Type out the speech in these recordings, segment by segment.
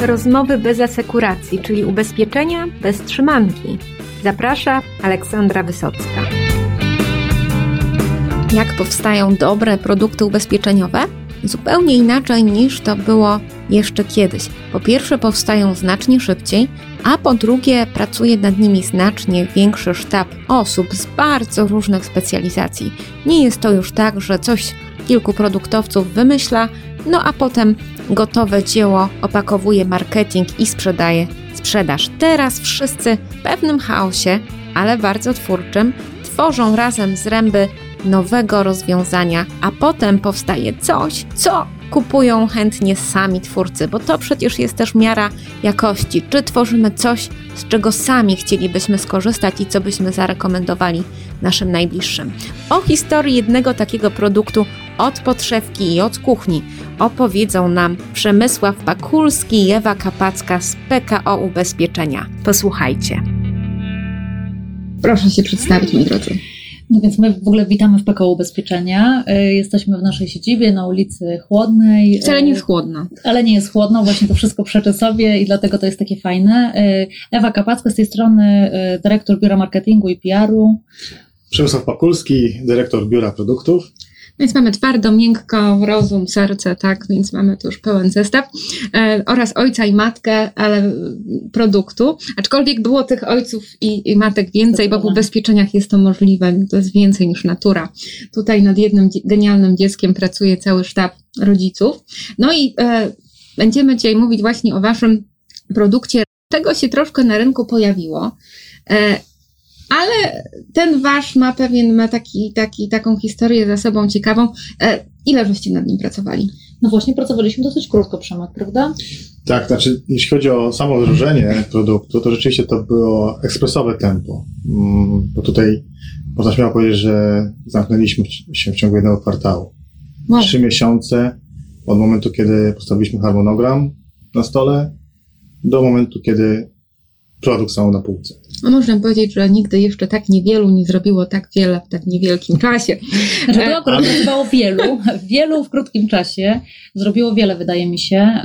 Rozmowy bez asekuracji, czyli ubezpieczenia bez trzymanki. Zaprasza Aleksandra Wysocka. Jak powstają dobre produkty ubezpieczeniowe? Zupełnie inaczej niż to było jeszcze kiedyś. Po pierwsze, powstają znacznie szybciej, a po drugie, pracuje nad nimi znacznie większy sztab osób z bardzo różnych specjalizacji. Nie jest to już tak, że coś kilku produktowców wymyśla, no a potem gotowe dzieło opakowuje marketing i sprzedaje sprzedaż. Teraz wszyscy w pewnym chaosie, ale bardzo twórczym, tworzą razem zręby nowego rozwiązania, a potem powstaje coś, co kupują chętnie sami twórcy, bo to przecież jest też miara jakości. Czy tworzymy coś, z czego sami chcielibyśmy skorzystać i co byśmy zarekomendowali naszym najbliższym. O historii jednego takiego produktu od podszewki i od kuchni opowiedzą nam Przemysław Pakulski i Ewa Kapacka z PKO Ubezpieczenia. Posłuchajcie. Proszę się przedstawić, moi drodzy. No więc my w ogóle witamy w PKO Ubezpieczenia. Y, jesteśmy w naszej siedzibie na ulicy Chłodnej. Wcale nie jest chłodno. Ale nie jest chłodno, właśnie to wszystko przeczy sobie i dlatego to jest takie fajne. Y, Ewa Kapacka z tej strony, y, dyrektor Biura Marketingu i PR-u. Przemysław Pakulski, dyrektor Biura Produktów. Więc mamy twardo, miękko, rozum, serce, tak, więc mamy tu już pełen zestaw. E, oraz ojca i matkę, ale produktu. Aczkolwiek było tych ojców i, i matek więcej, bo w ubezpieczeniach jest to możliwe. To jest więcej niż natura. Tutaj nad jednym genialnym dzieckiem pracuje cały sztab rodziców. No i e, będziemy dzisiaj mówić właśnie o waszym produkcie. Tego się troszkę na rynku pojawiło. E, ale ten wasz ma pewien, ma taki, taki, taką historię za sobą ciekawą. E, ile żeście nad nim pracowali? No właśnie, pracowaliśmy dosyć krótko, Przemek, prawda? Tak, znaczy, jeśli chodzi o samo wdrożenie produktu, to rzeczywiście to było ekspresowe tempo. Mm, bo tutaj można śmiało powiedzieć, że zamknęliśmy się w ciągu jednego kwartału. Wow. Trzy miesiące od momentu, kiedy postawiliśmy harmonogram na stole, do momentu, kiedy produkt stał na półce. No można powiedzieć, że nigdy jeszcze tak niewielu nie zrobiło tak wiele w tak niewielkim czasie. Znaczy to akurat pracowało wielu, wielu w krótkim czasie. Zrobiło wiele, wydaje mi się.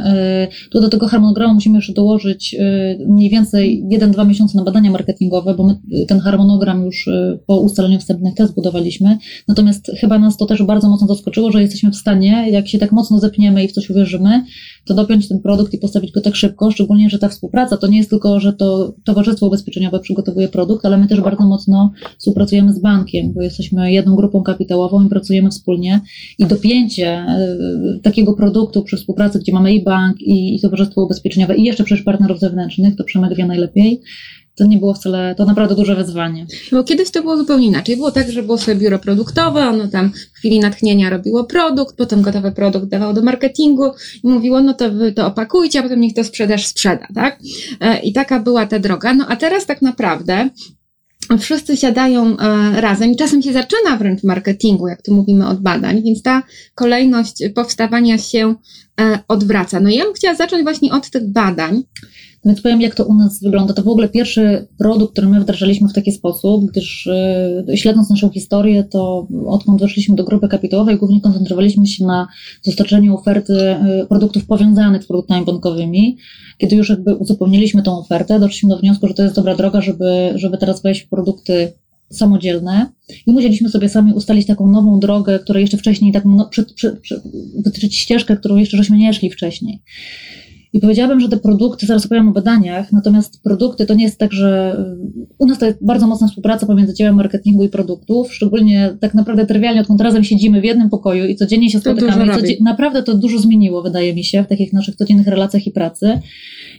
Y, tu do tego harmonogramu musimy jeszcze dołożyć y, mniej więcej 1-2 miesiące na badania marketingowe, bo my ten harmonogram już y, po ustaleniu wstępnych test budowaliśmy. Natomiast chyba nas to też bardzo mocno zaskoczyło, że jesteśmy w stanie, jak się tak mocno zepniemy i w coś uwierzymy, to dopiąć ten produkt i postawić go tak szybko, szczególnie, że ta współpraca to nie jest tylko, że to Towarzystwo Ubezpieczeniowe przygotowuje produkt, ale my też bardzo mocno współpracujemy z bankiem, bo jesteśmy jedną grupą kapitałową i pracujemy wspólnie. I dopięcie e, takiego produktu przy współpracy, gdzie mamy i bank, i, i Towarzystwo Ubezpieczeniowe, i jeszcze przecież partnerów zewnętrznych, to Przemek wie najlepiej, to nie było wcale, to naprawdę duże wyzwanie. Bo kiedyś to było zupełnie inaczej. Było tak, że było sobie biuro produktowe, ono tam w chwili natchnienia robiło produkt, potem gotowy produkt dawało do marketingu i mówiło, no to wy to opakujcie, a potem niech to sprzedaż sprzeda, tak? E, I taka była ta droga. No a teraz tak naprawdę wszyscy siadają e, razem i czasem się zaczyna wręcz marketingu, jak tu mówimy od badań, więc ta kolejność powstawania się e, odwraca. No ja bym chciała zacząć właśnie od tych badań. Więc powiem, jak to u nas wygląda. To w ogóle pierwszy produkt, który my wdrażaliśmy w taki sposób, gdyż yy, śledząc naszą historię, to odkąd weszliśmy do grupy kapitałowej, głównie koncentrowaliśmy się na dostarczeniu oferty yy, produktów powiązanych z produktami bankowymi. Kiedy już jakby uzupełniliśmy tą ofertę, doszliśmy do wniosku, że to jest dobra droga, żeby, żeby teraz w produkty samodzielne i musieliśmy sobie sami ustalić taką nową drogę, której jeszcze wcześniej, taką no, przy, przy, przy, wytyczyć ścieżkę, którą jeszcze żeśmy nie szli wcześniej. I powiedziałabym, że te produkty, zaraz opowiem o badaniach, natomiast produkty to nie jest tak, że u nas to jest bardzo mocna współpraca pomiędzy działem marketingu i produktów, szczególnie tak naprawdę trywialnie, odkąd razem siedzimy w jednym pokoju i codziennie się spotykamy. Codzie naprawdę to dużo zmieniło, wydaje mi się, w takich naszych codziennych relacjach i pracy.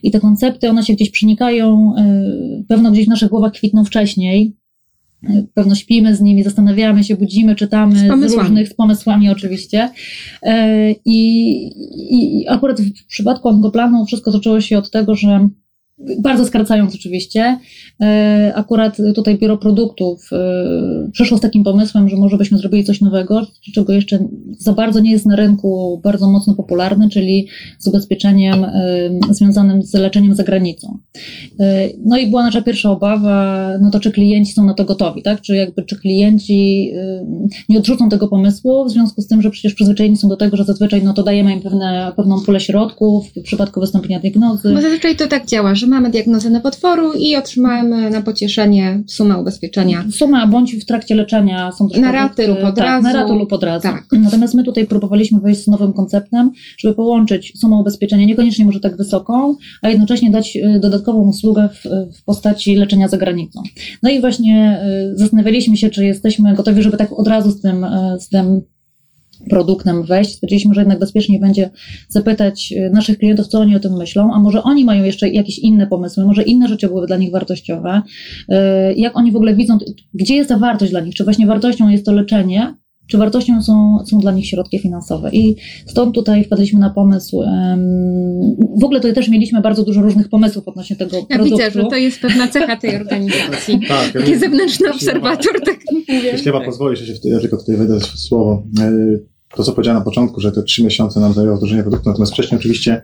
I te koncepty, one się gdzieś przenikają, yy, pewno gdzieś w naszych głowach kwitną wcześniej, Pewno śpimy z nimi, zastanawiamy się, budzimy, czytamy z, z różnych, z pomysłami oczywiście. E, I, I akurat w przypadku Angoplanu wszystko zaczęło się od tego, że bardzo skracając oczywiście, e, akurat tutaj biuro produktów e, przyszło z takim pomysłem, że może byśmy zrobili coś nowego, czego jeszcze za bardzo nie jest na rynku bardzo mocno popularne, czyli z ubezpieczeniem e, związanym z leczeniem za granicą. No i była nasza pierwsza obawa, no to czy klienci są na to gotowi, tak? Czy jakby, czy klienci nie odrzucą tego pomysłu, w związku z tym, że przecież przyzwyczajeni są do tego, że zazwyczaj no to dajemy im pewne, pewną pulę środków w przypadku wystąpienia diagnozy. Bo zazwyczaj to tak działa, że mamy diagnozę nowotworu i otrzymamy na pocieszenie sumę ubezpieczenia. Suma bądź w trakcie leczenia są też Na raty lub od tak, razu. Na raty lub od razu. Tak. Natomiast my tutaj próbowaliśmy wejść z nowym konceptem, żeby połączyć sumę ubezpieczenia, niekoniecznie może tak wysoką, a jednocześnie dać y, dodatkową usługę w, w postaci leczenia za granicą. No i właśnie y, zastanawialiśmy się, czy jesteśmy gotowi, żeby tak od razu z tym, y, z tym produktem wejść. Stwierdziliśmy, że jednak bezpiecznie będzie zapytać y, naszych klientów, co oni o tym myślą, a może oni mają jeszcze jakieś inne pomysły, może inne rzeczy były dla nich wartościowe, y, jak oni w ogóle widzą, gdzie jest ta wartość dla nich, czy właśnie wartością jest to leczenie, czy wartością są, są dla nich środki finansowe. I stąd tutaj wpadliśmy na pomysł. W ogóle tutaj też mieliśmy bardzo dużo różnych pomysłów odnośnie tego ja produktu. widzę, że to jest pewna cecha tej organizacji. tak, Taki zewnętrzny obserwator, tak mówię. Jeśli chyba pozwolisz, ja, się, ja tylko tutaj wejdę w słowo. E, to, co powiedziałem na początku, że te trzy miesiące nam zajęło wdrożenie produktu, natomiast wcześniej oczywiście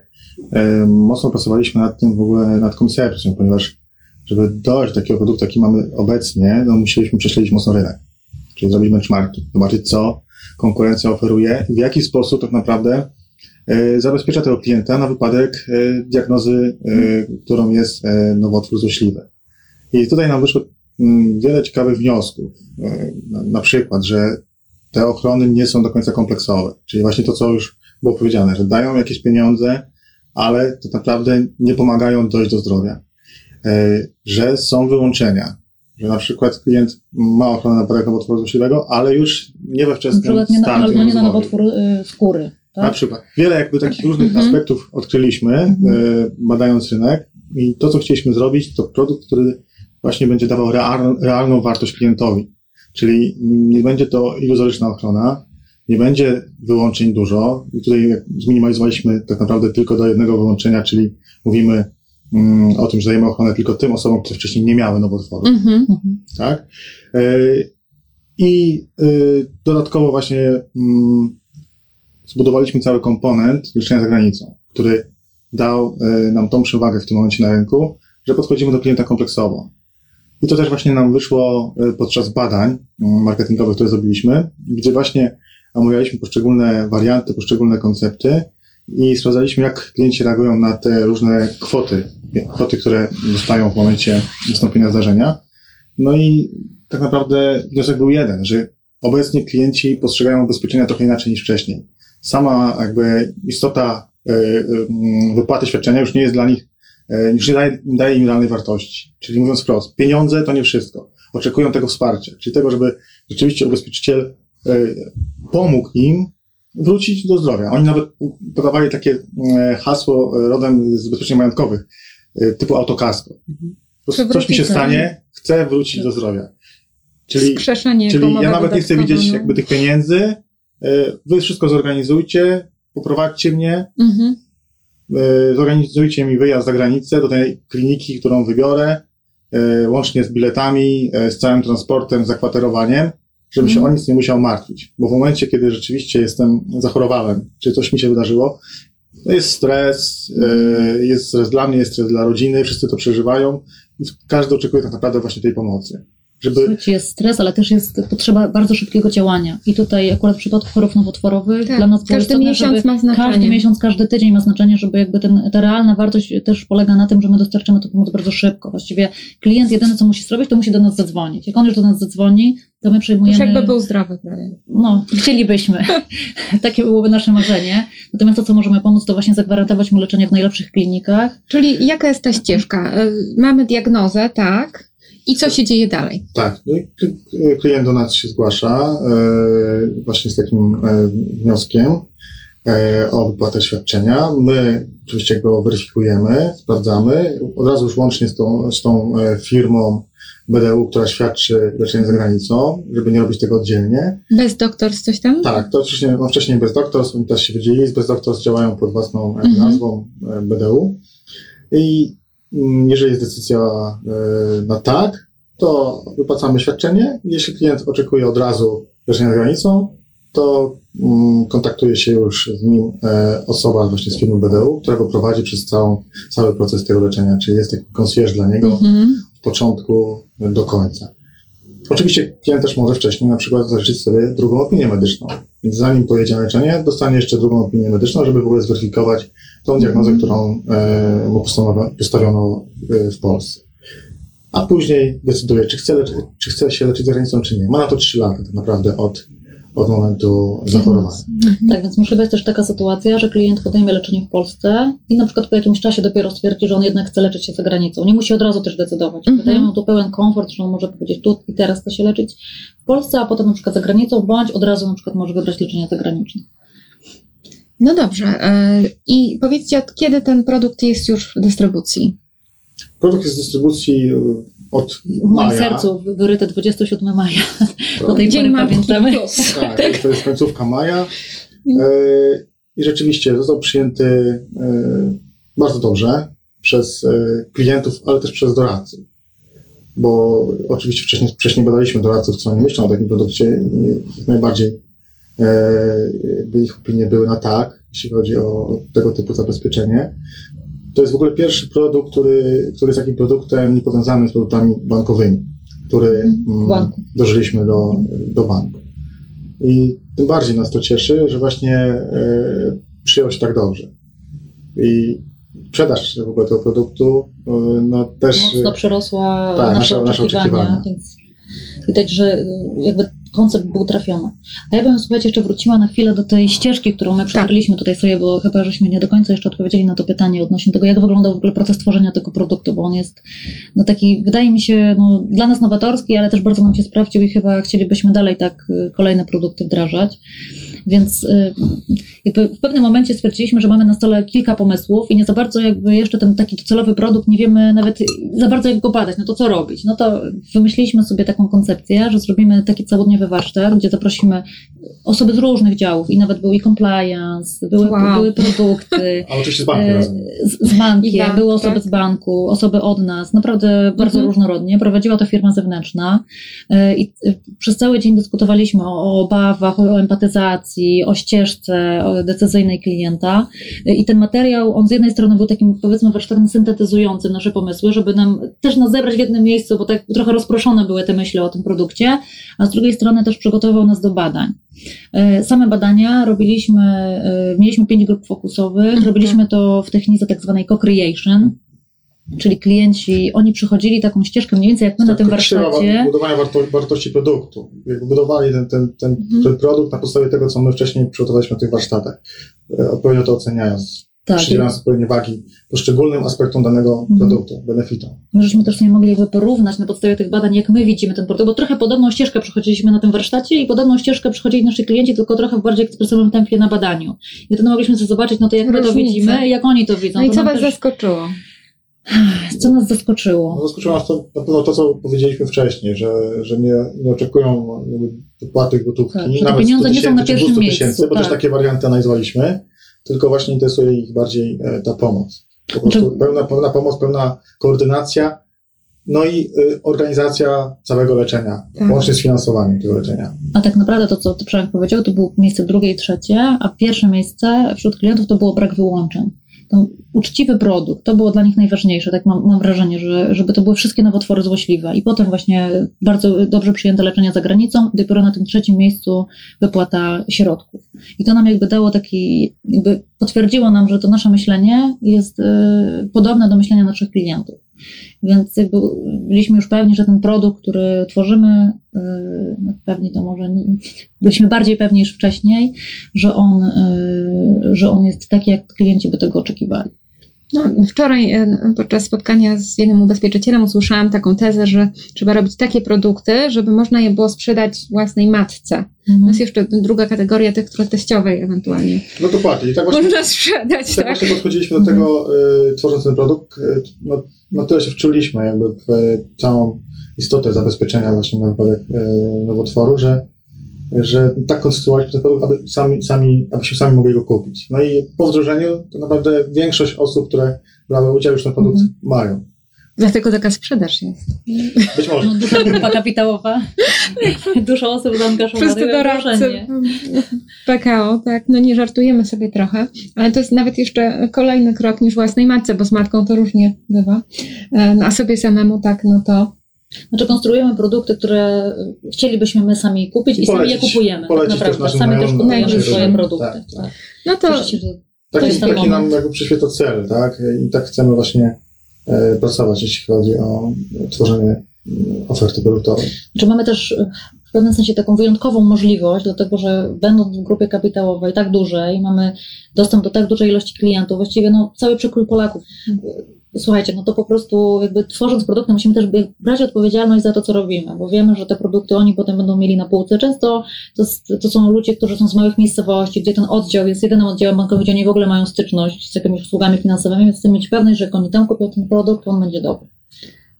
e, mocno pracowaliśmy nad tym w ogóle, nad koncepcją, ponieważ żeby dojść do takiego produktu, jaki mamy obecnie, no musieliśmy prześledzić mocno rynek. Czyli zrobić benchmarki, zobaczyć, co konkurencja oferuje i w jaki sposób tak naprawdę e, zabezpiecza tego klienta na wypadek e, diagnozy, e, którą jest nowotwór złośliwy. I tutaj nam wyszło mm, wiele ciekawych wniosków. Na, przykład, że te ochrony nie są do końca kompleksowe. Czyli właśnie to, co już było powiedziane, że dają jakieś pieniądze, ale tak naprawdę nie pomagają dojść do zdrowia. Że są wyłączenia, że na przykład klient ma ochronę na wypadek nowotworu złośliwego, ale już nie we Na wczesnym przykład na, starcie albo nie na nowotwór y, skóry. Tak? Na przykład. Wiele jakby takich różnych Mhm. aspektów odkryliśmy, Mhm. e, badając rynek i to, co chcieliśmy zrobić, to produkt, który właśnie będzie dawał real, realną wartość klientowi. Czyli nie będzie to iluzoryczna ochrona, nie będzie wyłączeń dużo. I tutaj zminimalizowaliśmy tak naprawdę tylko do jednego wyłączenia, czyli mówimy mm, o tym, że dajemy ochronę tylko tym osobom, które wcześniej nie miały nowotworu Mhm. Mhm. tak? E, I e, dodatkowo właśnie mm, zbudowaliśmy cały komponent leczenia za granicą, który dał e, nam tą przewagę w tym momencie na rynku, że podchodzimy do klienta kompleksowo. I to też właśnie nam wyszło podczas badań mm, marketingowych, które zrobiliśmy, gdzie właśnie omawialiśmy poszczególne warianty, poszczególne koncepty i sprawdzaliśmy, jak klienci reagują na te różne kwoty, kwoty, które dostają w momencie wystąpienia zdarzenia. No i tak naprawdę wniosek był jeden, że obecnie klienci postrzegają ubezpieczenia trochę inaczej niż wcześniej. Sama jakby istota e, e, wypłaty świadczenia już nie jest dla nich, e, już nie daje, nie daje im realnej wartości. Czyli mówiąc wprost, pieniądze to nie wszystko. Oczekują tego wsparcia, czyli tego, żeby rzeczywiście ubezpieczyciel pomógł im wrócić do zdrowia. Oni nawet podawali takie e, hasło e, rodem z ubezpieczeń majątkowych, e, typu autokasko. Prostu Coś mi się stanie, chcę wrócić do zdrowia. Czyli, czyli ja nawet nie chcę widzieć no. jakby tych pieniędzy, wy wszystko zorganizujcie, poprowadźcie mnie, Mhm. zorganizujcie mi wyjazd za granicę do tej kliniki, którą wybiorę, łącznie z biletami, z całym transportem, zakwaterowaniem, żeby się Mhm. o nic nie musiał martwić. Bo w momencie, kiedy rzeczywiście jestem, zachorowałem, czy coś mi się wydarzyło, to jest stres, e, jest stres dla mnie, jest stres dla rodziny, wszyscy to przeżywają i każdy oczekuje tak naprawdę właśnie tej pomocy. Żeby, Słuchajcie, jest stres, ale też jest potrzeba bardzo szybkiego działania. I tutaj akurat w przypadku chorób nowotworowych Tak, dla nas każdy istotne, miesiąc żeby ma znaczenie. Każdy miesiąc, każdy tydzień ma znaczenie, żeby jakby ten, ta realna wartość też polega na tym, że my dostarczamy tę pomoc bardzo szybko. Właściwie klient jedyne, co musi zrobić, to musi do nas zadzwonić. Jak on już do nas zadzwoni, to my Już przejmujemy... jakby był zdrowy prawie. No, chcielibyśmy. Takie byłoby nasze marzenie. Natomiast to, co możemy pomóc, to właśnie zagwarantować mu leczenie w najlepszych klinikach. Czyli jaka jest ta ścieżka? Y, Mamy diagnozę, tak? I co się dzieje dalej? Tak, no klient do nas się zgłasza e, właśnie z takim e, wnioskiem e, o wypłatę świadczenia. My oczywiście go weryfikujemy, sprawdzamy, od razu już łącznie z tą, z tą firmą BDU, która świadczy leczenie za granicą, żeby nie robić tego oddzielnie. Bez doktor z coś tam? Tak, to oczywiście no, wcześniej bez Doctors, oni też się wydzielili, z bez Doctors działają pod własną Mhm. nazwą BDU. I jeżeli jest decyzja y, na tak, to wypłacamy świadczenie. Jeśli klient oczekuje od razu leczenia za granicą, to mm, kontaktuje się już z nim e, osoba właśnie z firmy BDU, która go prowadzi przez całą, cały proces tego leczenia, czyli jest taki concierge dla niego Mhm. od początku do końca. Oczywiście klient też może wcześniej na przykład zażyczyć sobie drugą opinię medyczną. Więc zanim pojedzie na leczenie, dostanie jeszcze drugą opinię medyczną, żeby w ogóle zweryfikować tą diagnozę, którą e, mu postanowiono- postawiono e, w Polsce. A później decyduje, czy chce, leczy, czy chce się leczyć za granicą, czy nie. Ma na to 3 lata tak naprawdę od, od momentu zachorowania. Tak, więc może być też taka sytuacja, że klient podejmie leczenie w Polsce i na przykład po jakimś czasie dopiero stwierdzi, że on jednak chce leczyć się za granicą. Nie musi od razu też decydować. Mhm. Dajemy mu tu pełen komfort, że on może powiedzieć tu i teraz chce się leczyć w Polsce, a potem na przykład za granicą, bądź od razu na przykład może wybrać leczenie zagraniczne. No dobrze. e, I powiedzcie, od kiedy ten produkt jest już w dystrybucji? Produkt jest w dystrybucji e, od W moim maja. sercu wyryte 27 maja. To- Do tej Dzień pory pamiętamy. Plus. Tak, to- jest końcówka maja. E, I rzeczywiście został przyjęty e, bardzo dobrze przez klientów, ale też przez doradców. Bo oczywiście wcześniej, wcześniej badaliśmy doradców, co oni myślą o takim produkcie i jak najbardziej jakby ich opinie były na tak, jeśli chodzi o tego typu zabezpieczenie. To jest w ogóle pierwszy produkt, który, który jest takim produktem niepowiązanym z produktami bankowymi, który mm, banku. dożyliśmy do, do banku. I tym bardziej nas to cieszy, że właśnie e, przyjął się tak dobrze. I sprzedaż w ogóle tego produktu e, no, też Mocno przerosła tak, nasze, nasze- oczekiwania, więc widać, że y, jakby koncept był trafiony. A ja bym, słuchajcie, jeszcze wróciła na chwilę do tej ścieżki, którą my przetarliśmy tutaj sobie, bo chyba żeśmy nie do końca jeszcze odpowiedzieli na to pytanie odnośnie tego, jak wygląda w ogóle proces tworzenia tego produktu, bo on jest no taki, wydaje mi się, no, dla nas nowatorski, ale też bardzo nam się sprawdził i chyba chcielibyśmy dalej tak y, kolejne produkty wdrażać. Więc y, jakby w pewnym momencie stwierdziliśmy, że mamy na stole kilka pomysłów i nie za bardzo jakby jeszcze ten taki docelowy produkt, nie wiemy nawet za bardzo jak go badać, no to co robić? No to wymyśliliśmy sobie taką koncepcję, że zrobimy taki całodniowy warsztat, gdzie zaprosimy osoby z różnych działów i nawet był i compliance, były, Wow. były produkty, A oczywiście z e, razem. z, z bankiem, I bank, były osoby tak? z banku, osoby od nas, naprawdę bardzo Mhm. różnorodnie. Prowadziła to firma zewnętrzna e, i przez cały dzień dyskutowaliśmy o, o obawach, o empatyzacji, o ścieżce decyzyjnej klienta. I ten materiał, on z jednej strony był takim powiedzmy warsztatem syntetyzującym nasze pomysły, żeby nam też nas zebrać w jednym miejscu, bo tak trochę rozproszone były te myśli o tym produkcie, a z drugiej strony też przygotowywał nas do badań. E, Same badania robiliśmy, e, mieliśmy pięć grup fokusowych, robiliśmy to w technice tak zwanej co-creation, czyli klienci, oni przychodzili taką ścieżkę mniej więcej jak my na tym Tak, warsztacie. budowania warto, wartości produktu. Jakby budowali ten, ten, ten, Mhm. ten produkt na podstawie tego, co my wcześniej przygotowaliśmy na tych warsztatach. E, Odpowiednio to oceniając. Tak, Przydzielając odpowiednie wagi poszczególnym aspektom danego Mhm. produktu, benefitom. my żeśmy też nie mogli jakby porównać na podstawie tych badań, jak my widzimy ten produkt, bo trochę podobną ścieżkę przechodziliśmy na tym warsztacie i podobną ścieżkę przechodzili nasi klienci, tylko trochę w bardziej ekspresywnym tempie na badaniu. I wtedy mogliśmy sobie zobaczyć, no to jak my to widzimy i jak oni to widzą. No i to co nam Was też- zaskoczyło? Co nas zaskoczyło? No, zaskoczyło nas to na pewno to, co powiedzieliśmy wcześniej, że, że nie, nie oczekują wypłaty gotówki, Tak, nawet pieniądze 100 nie są na pierwszym 200 miejscu, tysięcy, bo tak. też takie warianty analizowaliśmy, tylko właśnie interesuje ich bardziej e, ta pomoc. Po prostu Znaczy- pełna, pełna pomoc, pełna koordynacja, no i y, organizacja całego leczenia, Tak. łącznie z finansowaniem tego leczenia. A tak naprawdę to, co ty Przemek powiedział, to było miejsce drugie i trzecie, a pierwsze miejsce wśród klientów to było brak wyłączeń. To uczciwy produkt, to było dla nich najważniejsze, tak mam, mam wrażenie, że, żeby to były wszystkie nowotwory złośliwe. I potem właśnie bardzo dobrze przyjęte leczenia za granicą, dopiero na tym trzecim miejscu wypłata środków. I to nam jakby dało taki, jakby potwierdziło nam, że to nasze myślenie jest y, podobne do myślenia naszych klientów. Więc jakby byliśmy już pewni, że ten produkt, który tworzymy, yy, no pewnie to może byliśmy bardziej pewni niż wcześniej, że on, yy, że on jest taki, jak klienci by tego oczekiwali. No, wczoraj e, podczas spotkania z jednym ubezpieczycielem usłyszałam taką tezę, że trzeba robić takie produkty, żeby można je było sprzedać własnej matce. To jest jeszcze druga kategoria tych, które teściowej ewentualnie No dokładnie. I tak właśnie, można sprzedać, tak tak? właśnie podchodziliśmy do Mhm. tego, y, tworząc ten produkt, y, no, no tyle się wczuliśmy jakby w y, całą istotę zabezpieczenia właśnie na wypadek y, nowotworu, że że tak konstruować ten produkt, aby sami, sami, abyśmy sami mogli go kupić. No i po wdrożeniu to naprawdę większość osób, które brały udział już w ten produkt Mhm. mają. Dlatego taka sprzedaż jest. Być może. No, duża grupa kapitałowa, dużo osób zaangażowanych Wszyscy doradcy. PKO, tak, no nie żartujemy sobie trochę, ale to jest nawet jeszcze kolejny krok niż własnej matce, bo z matką to różnie bywa, E, no, a sobie samemu tak, no to Znaczy konstruujemy produkty, które chcielibyśmy my sami kupić i sami je kupujemy. Tak polecić też naprawdę. naszym Sami też kupujemy swoje produkty. Tak, tak. Tak. no to się, że Taki, taki nam jakby przyświeca cel, tak? I tak chcemy właśnie e, pracować, jeśli chodzi o tworzenie mm, oferty produktowej. Znaczy mamy też w pewnym sensie taką wyjątkową możliwość, dlatego że będąc w grupie kapitałowej tak dużej, mamy dostęp do tak dużej ilości klientów, właściwie no, cały przekrój Polaków. Słuchajcie, no to po prostu jakby tworząc produkty musimy też brać odpowiedzialność za to, co robimy, bo wiemy, że te produkty oni potem będą mieli na półce. Często to, to są ludzie, którzy są z małych miejscowości, gdzie ten oddział jest jedynym oddziałem bankowym, gdzie oni w ogóle mają styczność z jakimiś usługami finansowymi, więc chcemy mieć pewność, że jak oni tam kupią ten produkt, on będzie dobry.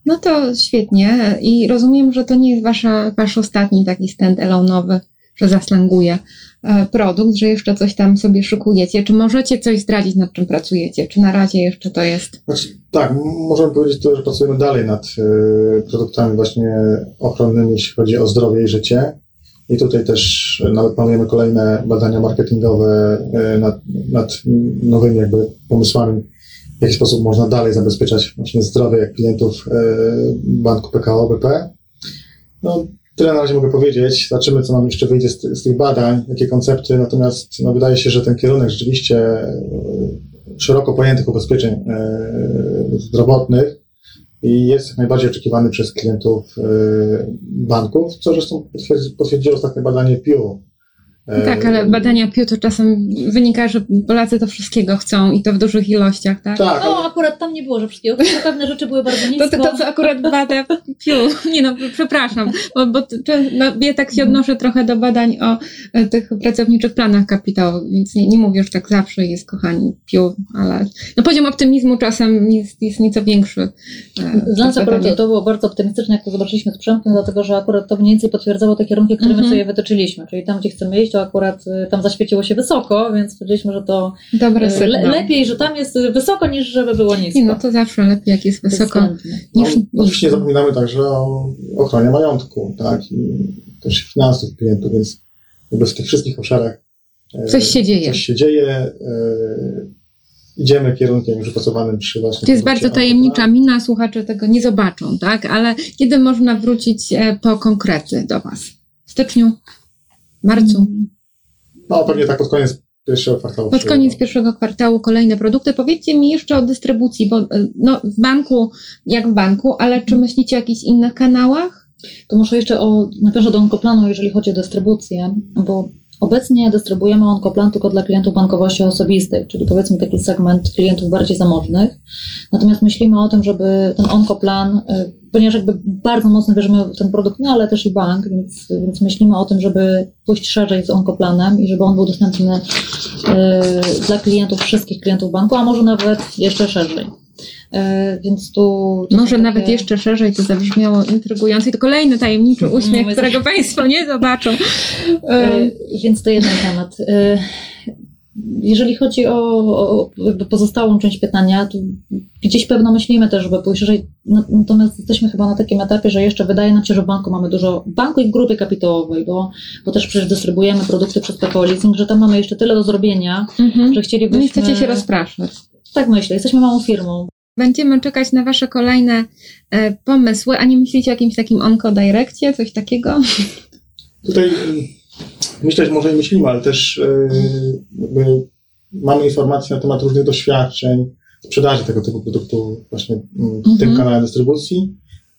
No to świetnie i rozumiem, że to nie jest wasza, wasz ostatni taki stand-alone'owy, że zaslanguje e, produkt, że jeszcze coś tam sobie szykujecie. Czy możecie coś zdradzić, nad czym pracujecie? Czy na razie jeszcze to jest? Znaczy, tak, możemy powiedzieć to, że pracujemy dalej nad e, produktami właśnie ochronnymi, jeśli chodzi o zdrowie i życie. I tutaj też e, nawet planujemy kolejne badania marketingowe nad, nad nowymi jakby pomysłami, w jaki sposób można dalej zabezpieczać właśnie zdrowie klientów e, banku PKO BP. No, tyle na razie mogę powiedzieć. Zobaczymy, co nam jeszcze wyjdzie z, z tych badań, jakie koncepty. Natomiast no, wydaje się, że ten kierunek rzeczywiście e, szeroko pojętych ubezpieczeń e, zdrowotnych i jest najbardziej oczekiwany przez klientów e, banków, co zresztą potwierdzi, potwierdziło ostatnie badanie PIU. E, Tak, ale badania PIU to czasem wynika, że Polacy to wszystkiego chcą i to w dużych ilościach, tak? Tak, No, ale, akurat tam nie było, że wszystkiego. Tylko Pewne rzeczy były bardzo To, nisko. to, to co akurat bada PIU. Nie no, przepraszam, bo, bo to- no, ja tak się odnoszę trochę do badań o e, tych pracowniczych planach kapitałowych, więc nie, nie mówię, że tak zawsze jest, kochani, PIU, ale no, poziom optymizmu czasem jest, jest nieco większy. e, Dla nas akurat to, to było bardzo optymistyczne, jak to zobaczyliśmy z Przemkiem, dlatego że akurat to mniej więcej potwierdzało te kierunki, które Mhm. my sobie wytyczyliśmy. Czyli tam, gdzie chcemy iść, to akurat y, tam zaświeciło się wysoko, więc stwierdziliśmy, że to y, le, lepiej, że tam jest wysoko, niż żeby było nisko. Nie, no to zawsze lepiej, jak jest wysoko Bezwzględnie. no, niż oczywiście zapominamy także o ochronie majątku, tak, i też finansów klientów, więc jakby w tych wszystkich obszarach e, Coś się dzieje. Coś się dzieje. E, idziemy kierunkiem już wypracowanym przy właśnie. To jest bardzo tajemnicza mina, słuchacze tego nie zobaczą, tak? Ale kiedy można wrócić e, po konkrety do Was? W styczniu? Marcu? No pewnie tak pod koniec pierwszego kwartału. Pod koniec pierwszego kwartału kolejne produkty. Powiedzcie mi jeszcze o dystrybucji, bo e, no, w banku, jak w banku, ale czy myślicie o jakichś innych kanałach? To muszę jeszcze o, nawiążę do onkoplanu, jeżeli chodzi o dystrybucję, bo obecnie dystrybuujemy onkoplan tylko dla klientów bankowości osobistej, czyli powiedzmy taki segment klientów bardziej zamożnych. Natomiast myślimy o tym, żeby ten onkoplan, y, ponieważ jakby bardzo mocno wierzymy w ten produkt, no ale też i bank, więc, więc myślimy o tym, żeby pójść szerzej z onkoplanem i żeby on był dostępny y, dla klientów, wszystkich klientów banku, a może nawet jeszcze szerzej. Y, Więc tu. Może są nawet takie- jeszcze szerzej, to zabrzmiało intrygująco. I to kolejny tajemniczy uśmiech, my którego Państwo nie zobaczą. E, E, Więc to jeden temat. E, Jeżeli chodzi o, o pozostałą część pytania, to gdzieś pewno myślimy też, żeby pójść szerzej. No- Natomiast jesteśmy chyba na takim etapie, że jeszcze wydaje nam się, że w banku mamy dużo, banku i w grupie kapitałowej, bo, bo też przecież dystrybuujemy produkty przez PKO Leasing, że tam mamy jeszcze tyle do zrobienia, Mhm. że chcielibyśmy... Nie chcecie się rozpraszać. Tak myślę, jesteśmy małą firmą. Będziemy czekać na Wasze kolejne e, pomysły, a nie myślicie o jakimś takim onko-direkcie, coś takiego? Tutaj y, myślę, że może i myślimy, ale też y, jakby mamy informacje na temat różnych doświadczeń sprzedaży tego typu produktu właśnie mm, w tym Mhm. kanale dystrybucji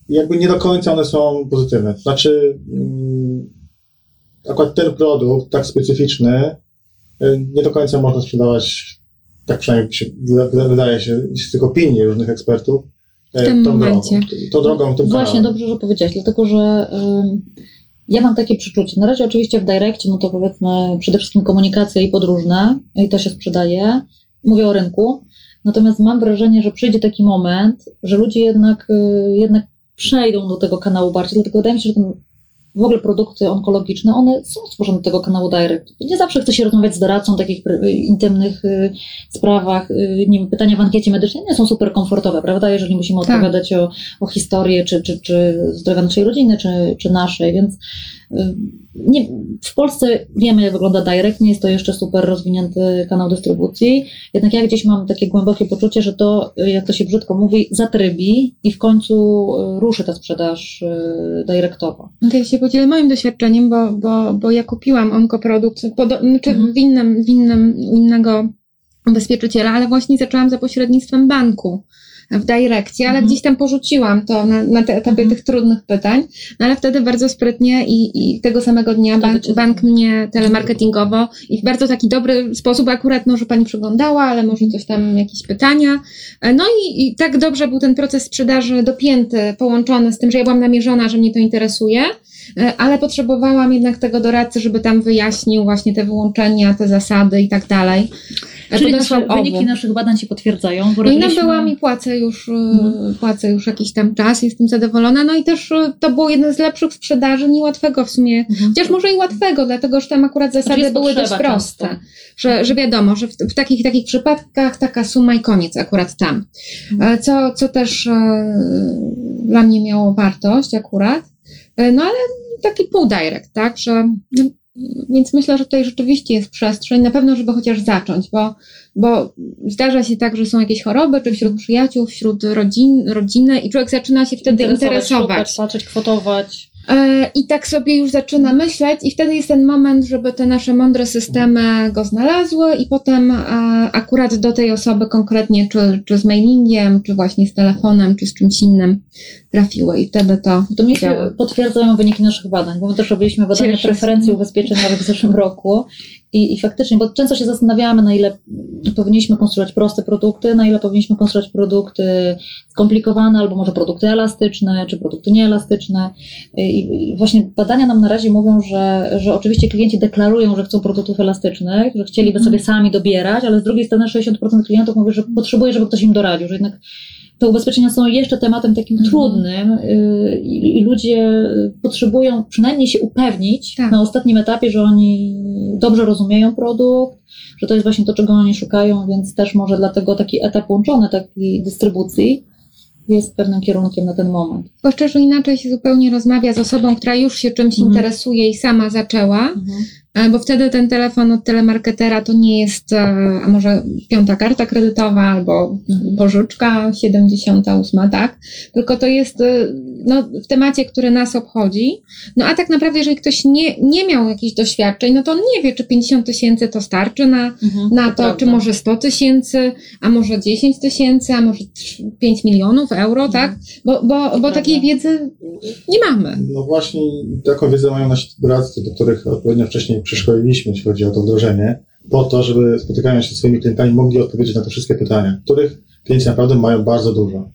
i jakby nie do końca one są pozytywne. Znaczy mm, akurat ten produkt tak specyficzny y, nie do końca można sprzedawać tak przynajmniej się, wyda- wydaje się z tych opinii różnych ekspertów y, W tym tą momencie. drogą, tą drogą, tym Właśnie, dobrze, że powiedziałeś, dlatego że ym, ja mam takie przeczucie. Na razie oczywiście w Direccie, no to powiedzmy przede wszystkim komunikacja i podróżne, i to się sprzedaje. Mówię o rynku. Natomiast mam wrażenie, że przyjdzie taki moment, że ludzie jednak, y, jednak przejdą do tego kanału bardziej, dlatego wydaje mi się, że ten w ogóle produkty onkologiczne, one są stworzone do tego kanału direct. Nie zawsze chce się rozmawiać z doradcą w takich intymnych y, sprawach. Y, nie wiem, pytania w ankiecie medycznej nie są super komfortowe, prawda? Jeżeli musimy tak. odpowiadać o, o historię, czy, czy, czy zdrowia naszej rodziny, czy, czy naszej, więc y, nie, w Polsce wiemy, jak wygląda direct, nie jest to jeszcze super rozwinięty kanał dystrybucji, jednak ja gdzieś mam takie głębokie poczucie, że to, jak to się brzydko mówi, zatrybi i w końcu ruszy ta sprzedaż directowa. To ja się podzielę moim doświadczeniem, bo, bo, bo ja kupiłam onkoprodukt znaczy mhm. w, innym, w innym, innego ubezpieczyciela, ale właśnie zaczęłam za pośrednictwem banku w Direccie, ale mhm. gdzieś tam porzuciłam to na, na te etapie mhm. tych trudnych pytań, no ale wtedy bardzo sprytnie i, i tego samego dnia bank, bank mnie telemarketingowo i w bardzo taki dobry sposób, akurat może pani przeglądała, ale może coś tam, jakieś pytania. No i, i tak dobrze był ten proces sprzedaży dopięty, połączony z tym, że ja byłam namierzona, że mnie to interesuje, E, ale potrzebowałam jednak tego doradcy, żeby tam wyjaśnił właśnie te wyłączenia, te zasady i tak dalej. E, Czyli nasze, wyniki naszych badań się potwierdzają. No i nabyłam i płacę już, e, mhm. płacę już jakiś tam czas, jestem zadowolona. No i też to było jeden z lepszych sprzedaży, niełatwego w sumie, mhm. chociaż może i łatwego, dlatego że tam akurat zasady były dość proste. Że, że wiadomo, że w, w, takich takich przypadkach taka suma i koniec akurat tam. Mhm. Co, co też e, dla mnie miało wartość akurat. E, no ale taki pół direct, tak, że no, więc myślę, że tutaj rzeczywiście jest przestrzeń, na pewno, żeby chociaż zacząć, bo, bo zdarza się tak, że są jakieś choroby, czy wśród przyjaciół, wśród rodzin, rodziny i człowiek zaczyna się wtedy interesować. interesować. patrzeć, kwotować. E, I tak sobie już zaczyna myśleć, i wtedy jest ten moment, żeby te nasze mądre systemy go znalazły, i potem e, akurat do tej osoby konkretnie, czy, czy z mailingiem, czy właśnie z telefonem, czy z czymś innym trafiły. I wtedy to. To mi potwierdzają wyniki naszych badań, bo my też robiliśmy badania Cieszę preferencji ubezpieczeniowych w zeszłym roku i, I faktycznie, bo często się zastanawiamy, na ile powinniśmy konstruować proste produkty, na ile powinniśmy konstruować produkty skomplikowane, albo może produkty elastyczne, czy produkty nieelastyczne. I, i właśnie badania nam na razie mówią, że, że oczywiście klienci deklarują, że chcą produktów elastycznych, że chcieliby sobie sami dobierać, ale z drugiej strony 60% klientów mówi, że potrzebuje, żeby ktoś im doradził, że jednak te ubezpieczenia są jeszcze tematem takim mhm. trudnym y, i, ludzie potrzebują przynajmniej się upewnić tak. na ostatnim etapie, że oni dobrze rozumieją produkt, że to jest właśnie to, czego oni szukają, więc też może dlatego taki etap łączony takiej dystrybucji jest pewnym kierunkiem na ten moment. Bo szczerze inaczej się zupełnie rozmawia z osobą, która już się czymś mhm. interesuje i sama zaczęła, mhm. E, bo wtedy ten telefon od telemarketera to nie jest, e, a może piąta karta kredytowa albo pożyczka 78, tak? Tylko to jest e, no, w temacie, który nas obchodzi. No a tak naprawdę, jeżeli ktoś nie, nie miał jakichś doświadczeń, no to on nie wie, czy 50 tysięcy to starczy na, mhm, na to, to czy może 100 tysięcy, a może 10 tysięcy, a może 5 milionów euro, mhm. tak? Bo, bo, bo takiej wiedzy nie mamy. No właśnie, taką wiedzę mają nasi doradcy, do których odpowiednio wcześniej przeszkoliliśmy, jeśli chodzi o to wdrożenie, po to, żeby spotykając się z swoimi klientami mogli odpowiedzieć na te wszystkie pytania, których klienci naprawdę mają bardzo dużo.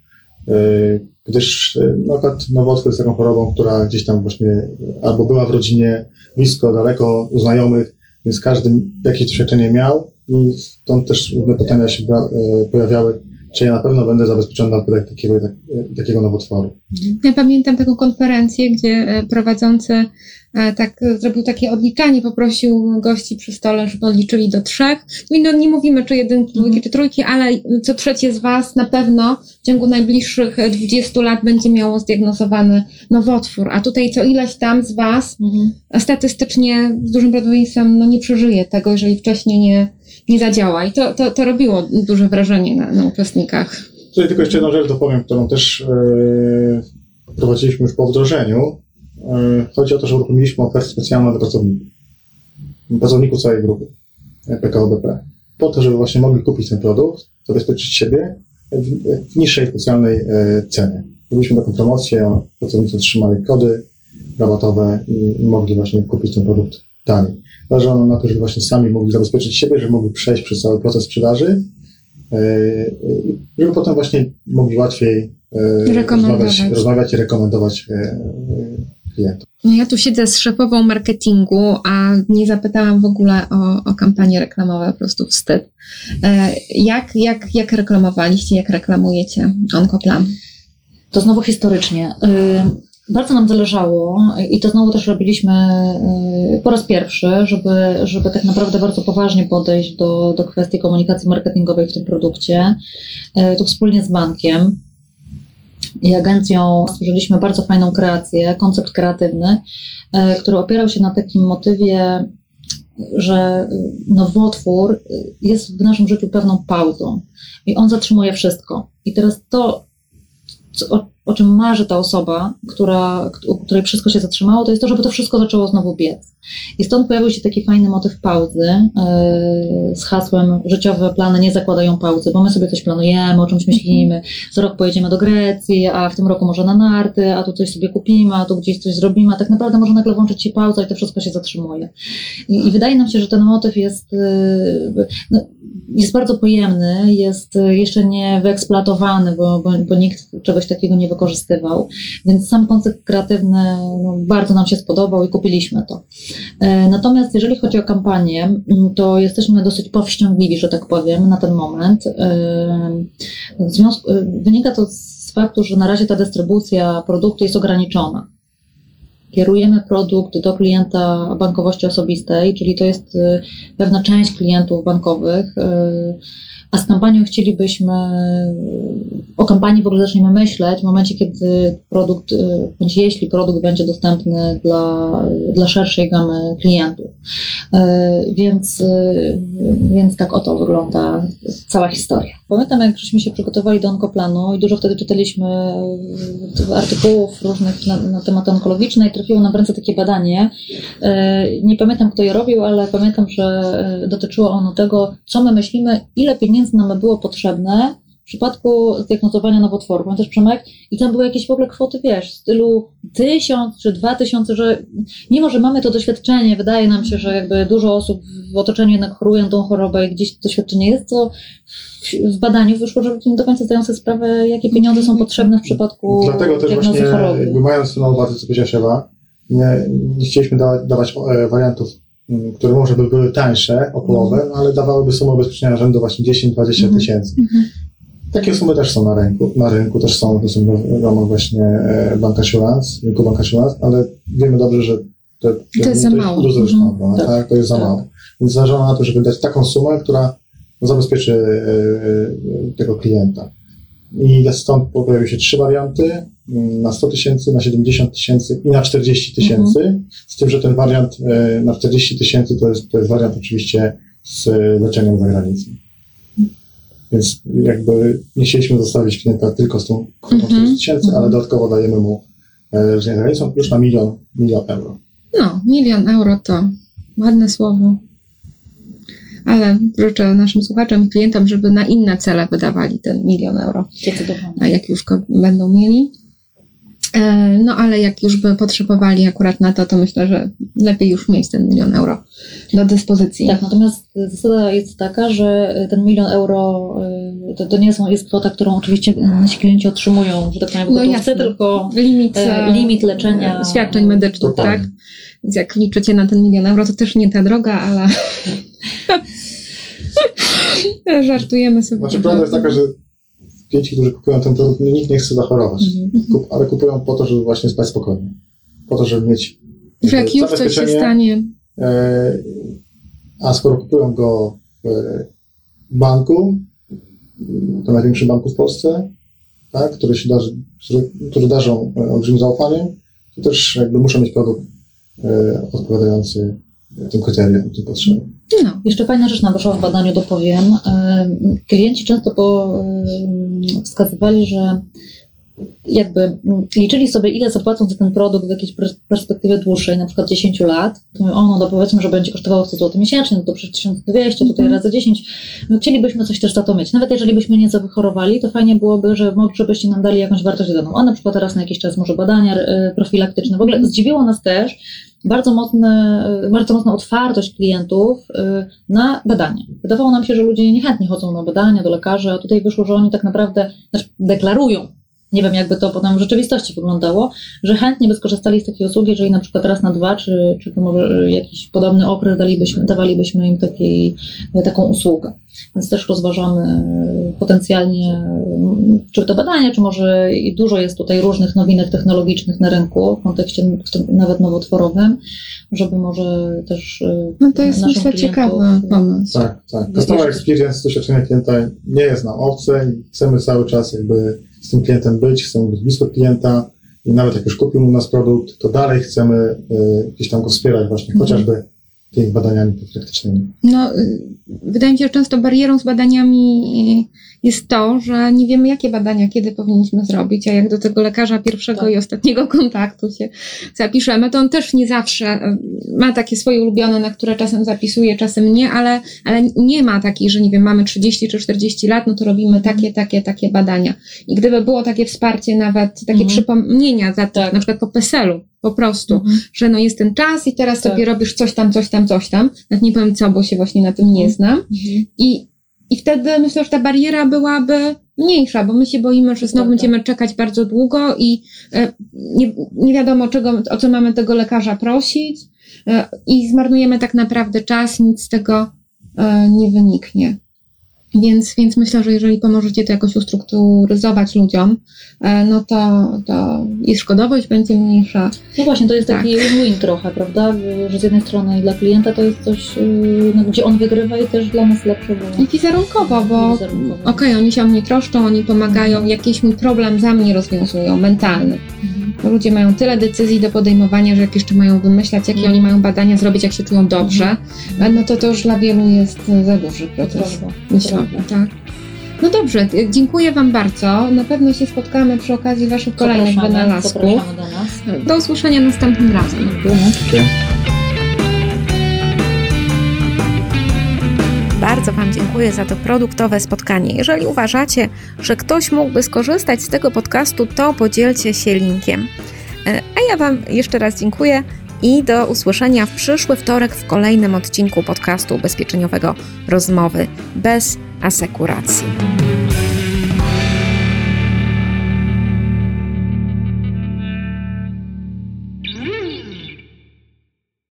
Yy, gdyż yy, na przykład nowotwór jest taką chorobą, która gdzieś tam właśnie albo była w rodzinie, blisko, daleko, u znajomych, więc każdy jakieś doświadczenie miał i stąd też różne pytania się yy, pojawiały, czy ja na pewno będę zabezpieczony na wypadek takiego, tak, takiego nowotworu. Ja pamiętam taką konferencję, gdzie prowadzący E, tak zrobił takie odliczanie, poprosił gości przy stole, żeby odliczyli do trzech. No, nie mówimy, czy jedynki, dwójki, mhm. czy trójki, ale co trzecie z Was na pewno w ciągu najbliższych 20 lat będzie miało zdiagnozowany nowotwór, a tutaj co ileś tam z Was mhm. statystycznie z dużym prawdopodobieństwem no, nie przeżyje tego, jeżeli wcześniej nie, nie zadziała. I to, to, to robiło duże wrażenie na, na uczestnikach. Tutaj tylko jeszcze jedną rzecz dopowiem, którą też yy, prowadziliśmy już po wdrożeniu E, chodzi o to, że uruchomiliśmy ofertę specjalną dla pracowników. Pracowników całej grupy e, PKOBP. Po to, żeby właśnie mogli kupić ten produkt, zabezpieczyć siebie w, niższej specjalnej e, cenie. Robiliśmy taką promocję, pracownicy otrzymali kody rabatowe i mogli właśnie kupić ten produkt taniej. Zależało na to, żeby właśnie sami mogli zabezpieczyć siebie, żeby mogli przejść przez cały proces sprzedaży, żeby potem właśnie mogli łatwiej rozmawiać, rozmawiać i rekomendować klientów. No ja tu siedzę z szefową marketingu, a nie zapytałam w ogóle o, o kampanie reklamowe, po prostu wstyd. E, jak, jak, jak reklamowaliście, jak reklamujecie Onkoplan? To znowu historycznie. Bardzo nam zależało i to znowu też robiliśmy y, po raz pierwszy, żeby, żeby tak naprawdę bardzo poważnie podejść do, do kwestii komunikacji marketingowej w tym produkcie. Y, tu wspólnie z bankiem i agencją stworzyliśmy bardzo fajną kreację, koncept kreatywny, y, który opierał się na takim motywie, że nowotwór jest w naszym życiu pewną pauzą i on zatrzymuje wszystko. I teraz to, o, o czym marzy ta osoba, która, u której wszystko się zatrzymało, to jest to, żeby to wszystko zaczęło znowu biec. I stąd pojawił się taki fajny motyw pauzy yy, z hasłem życiowe plany nie zakładają pauzy, bo my sobie coś planujemy, o czymś myślimy. Za rok pojedziemy do Grecji, a w tym roku może na narty, a tu coś sobie kupimy, a tu gdzieś coś zrobimy, a tak naprawdę może nagle włączyć się pauza i to wszystko się zatrzymuje. I, i wydaje nam się, że ten motyw jest, yy, no, jest bardzo pojemny, jest jeszcze nie wyeksploatowany, bo, bo, bo nikt czegoś takiego nie wykorzystywał. Więc sam koncept kreatywny no, bardzo nam się spodobał i kupiliśmy to. E, natomiast jeżeli chodzi o kampanię, mm, to jesteśmy dosyć powściągliwi, że tak powiem, na ten moment. E, związku, e, wynika to z faktu, że na razie ta dystrybucja produktu jest ograniczona. Kierujemy produkt do klienta bankowości osobistej, czyli to jest pewna część klientów bankowych a z kampanią chcielibyśmy, o kampanii w ogóle zaczniemy myśleć w momencie, kiedy produkt, bądź jeśli produkt będzie dostępny dla, dla szerszej gamy klientów. Więc, więc tak oto wygląda cała historia. Pamiętam, jak żeśmy się przygotowali do onkoplanu i dużo wtedy czytaliśmy artykułów różnych na, na temat onkologiczne i trafiło nam w ręce takie badanie. E, nie pamiętam, kto je robił, ale pamiętam, że e, dotyczyło ono tego, co my myślimy, ile pieniędzy nam było potrzebne w przypadku zdiagnozowania nowotworu. Pamiętasz Przemek? I tam były jakieś w ogóle kwoty, wiesz, w stylu tysiąc czy dwa tysiące, że mimo, że mamy to doświadczenie, wydaje nam się, że jakby dużo osób w otoczeniu jednak chorują tą chorobę i gdzieś to doświadczenie jest, to w badaniu wyszło, że ludzie nie do końca zdają sobie sprawę, jakie pieniądze są potrzebne w przypadku Dlatego też właśnie, choroby. jakby mając na uwadze, co powiedziała Ewa, nie, nie chcieliśmy dawać, dawać e, wariantów Mm, które może by były tańsze o połowę, no, ale dawałyby sumę ubezpieczenia rzędu właśnie 10-20 mhm. tysięcy. Mhm. Takie sumy też są na rynku, na rynku też są, to są w ramach właśnie e, Bank Assurance, rynku Bank Assurance, ale wiemy dobrze, że te, te, to jest za mało. Już mhm. tak. tak, to jest za tak. mało. Więc zależy na to, żeby dać taką sumę, która zabezpieczy e, e, tego klienta. I stąd pojawiły się trzy warianty na 100 tysięcy, na 70 tysięcy i na 40 tysięcy. Mhm. Z tym, że ten wariant e, na 40 tysięcy to jest, to jest wariant oczywiście z leczeniem za granicą. Więc jakby nie chcieliśmy zostawić klienta tylko z tą kwotą mhm. 40 tysięcy, ale dodatkowo dajemy mu e, za granicą już na milion, milion euro. No, milion euro to ładne słowo ale życzę naszym słuchaczom i klientom, żeby na inne cele wydawali ten milion euro. A jak już go będą mieli. E, no ale jak już by potrzebowali akurat na to, to myślę, że lepiej już mieć ten milion euro do dyspozycji. Tak, natomiast zasada jest taka, że ten milion euro e, to, to nie są, jest kwota, którą oczywiście nasi klienci otrzymują, że tak powiem, no tylko limit, e, limit leczenia. Świadczeń medycznych, tak? Więc jak liczycie na ten milion euro, to też nie ta droga, ale żartujemy sobie. Znaczy prawda jest taka, że klienci, którzy kupują ten produkt, nikt nie chce zachorować, mhm. ale kupują po to, żeby właśnie spać spokojnie. Po to, żeby mieć jak już coś się stanie. E, a skoro kupują go w banku, to największy banku w Polsce, tak, który się darzy, który, który darzą olbrzymim zaufaniem, to też jakby muszą mieć produkt e, odpowiadający tym kryterium, tym potrzebom. No. Jeszcze fajna rzecz nam wyszła w badaniu, dopowiem. E, klienci często po, e, wskazywali, że jakby liczyli sobie, ile zapłacą za ten produkt w jakiejś perspektywie dłuższej, na przykład 10 lat. Ono, no powiedzmy, że będzie kosztowało 100 zł miesięcznie, no to przecież 1200, tutaj mhm. razy 10. No, chcielibyśmy coś też za to mieć. Nawet jeżeli byśmy nieco wychorowali, to fajnie byłoby, że żebyście nam dali jakąś wartość dodaną. A na przykład teraz na jakiś czas może badania e, profilaktyczne. W ogóle zdziwiło nas też, bardzo, mocne, bardzo mocna otwartość klientów y, na badania. Wydawało nam się, że ludzie niechętnie chodzą na badania do lekarzy, a tutaj wyszło, że oni tak naprawdę znaczy deklarują, nie wiem jakby to potem w rzeczywistości wyglądało, że chętnie by skorzystali z takiej usługi, jeżeli na przykład raz na dwa, czy, czy może jakiś podobny okres dalibyśmy, dawalibyśmy im takiej, taką usługę. Więc też rozważamy potencjalnie, czy to badania, czy może i dużo jest tutaj różnych nowinek technologicznych na rynku w kontekście nawet nowotworowym, żeby może też. E, no to jest myślę ciekawy pomysł. Tak, tak. Customer experience, doświadczenie klienta nie jest nam obce i chcemy cały czas jakby z tym klientem być, chcemy być blisko klienta i nawet jak już kupił u nas produkt, to dalej chcemy y, gdzieś tam go wspierać właśnie, mhm. chociażby tymi badaniami praktycznymi. No, y, wydaje mi się, że często barierą z badaniami jest to, że nie wiemy, jakie badania kiedy powinniśmy zrobić, a jak do tego lekarza pierwszego tak. i ostatniego kontaktu się zapiszemy, to on też nie zawsze y, ma takie swoje ulubione, na które czasem zapisuje, czasem nie, ale, ale nie ma takiej, że nie wiem, mamy 30 czy 40 lat, no to robimy takie, takie, takie badania. I gdyby było takie wsparcie, nawet takie mhm. przypomnienia za to, tak. na przykład po PESEL-u, po prostu, mhm. że no jest ten czas i teraz tak. sobie robisz coś tam, coś tam, coś tam. Nawet nie powiem co, bo się właśnie na tym nie mhm. znam. Mhm. I, I wtedy myślę, że ta bariera byłaby mniejsza, bo my się boimy, że znowu będziemy czekać bardzo długo i e, nie, nie wiadomo, czego, o co mamy tego lekarza prosić e, i zmarnujemy tak naprawdę czas, nic z tego e, nie wyniknie. Więc, więc myślę, że jeżeli pomożecie to jakoś ustrukturyzować ludziom, e, no to, to i szkodowość będzie mniejsza. No właśnie, to jest tak. taki win trochę, prawda? Że z jednej strony dla klienta to jest coś, y, no, gdzie on wygrywa i też dla nas lepsze. Bo... I wizerunkowo, bo okej, okay, oni się o mnie troszczą, oni pomagają, mhm. jakiś mój problem za mnie rozwiązują, mentalny. Mhm. Ludzie mają tyle decyzji do podejmowania, że jak jeszcze mają wymyślać, jakie oni mają badania zrobić, jak się czują dobrze, mhm. no to to już dla wielu jest za duży proces. Myślę tak. No dobrze, dziękuję Wam bardzo. Na pewno się spotkamy przy okazji Waszych kolejnych wynalazków. Do, do usłyszenia następnym razem. Dziękuję. Bardzo Wam dziękuję za to produktowe spotkanie. Jeżeli uważacie, że ktoś mógłby skorzystać z tego podcastu, to podzielcie się linkiem. E, a ja Wam jeszcze raz dziękuję i do usłyszenia w przyszły wtorek w kolejnym odcinku podcastu ubezpieczeniowego Rozmowy bez asekuracji.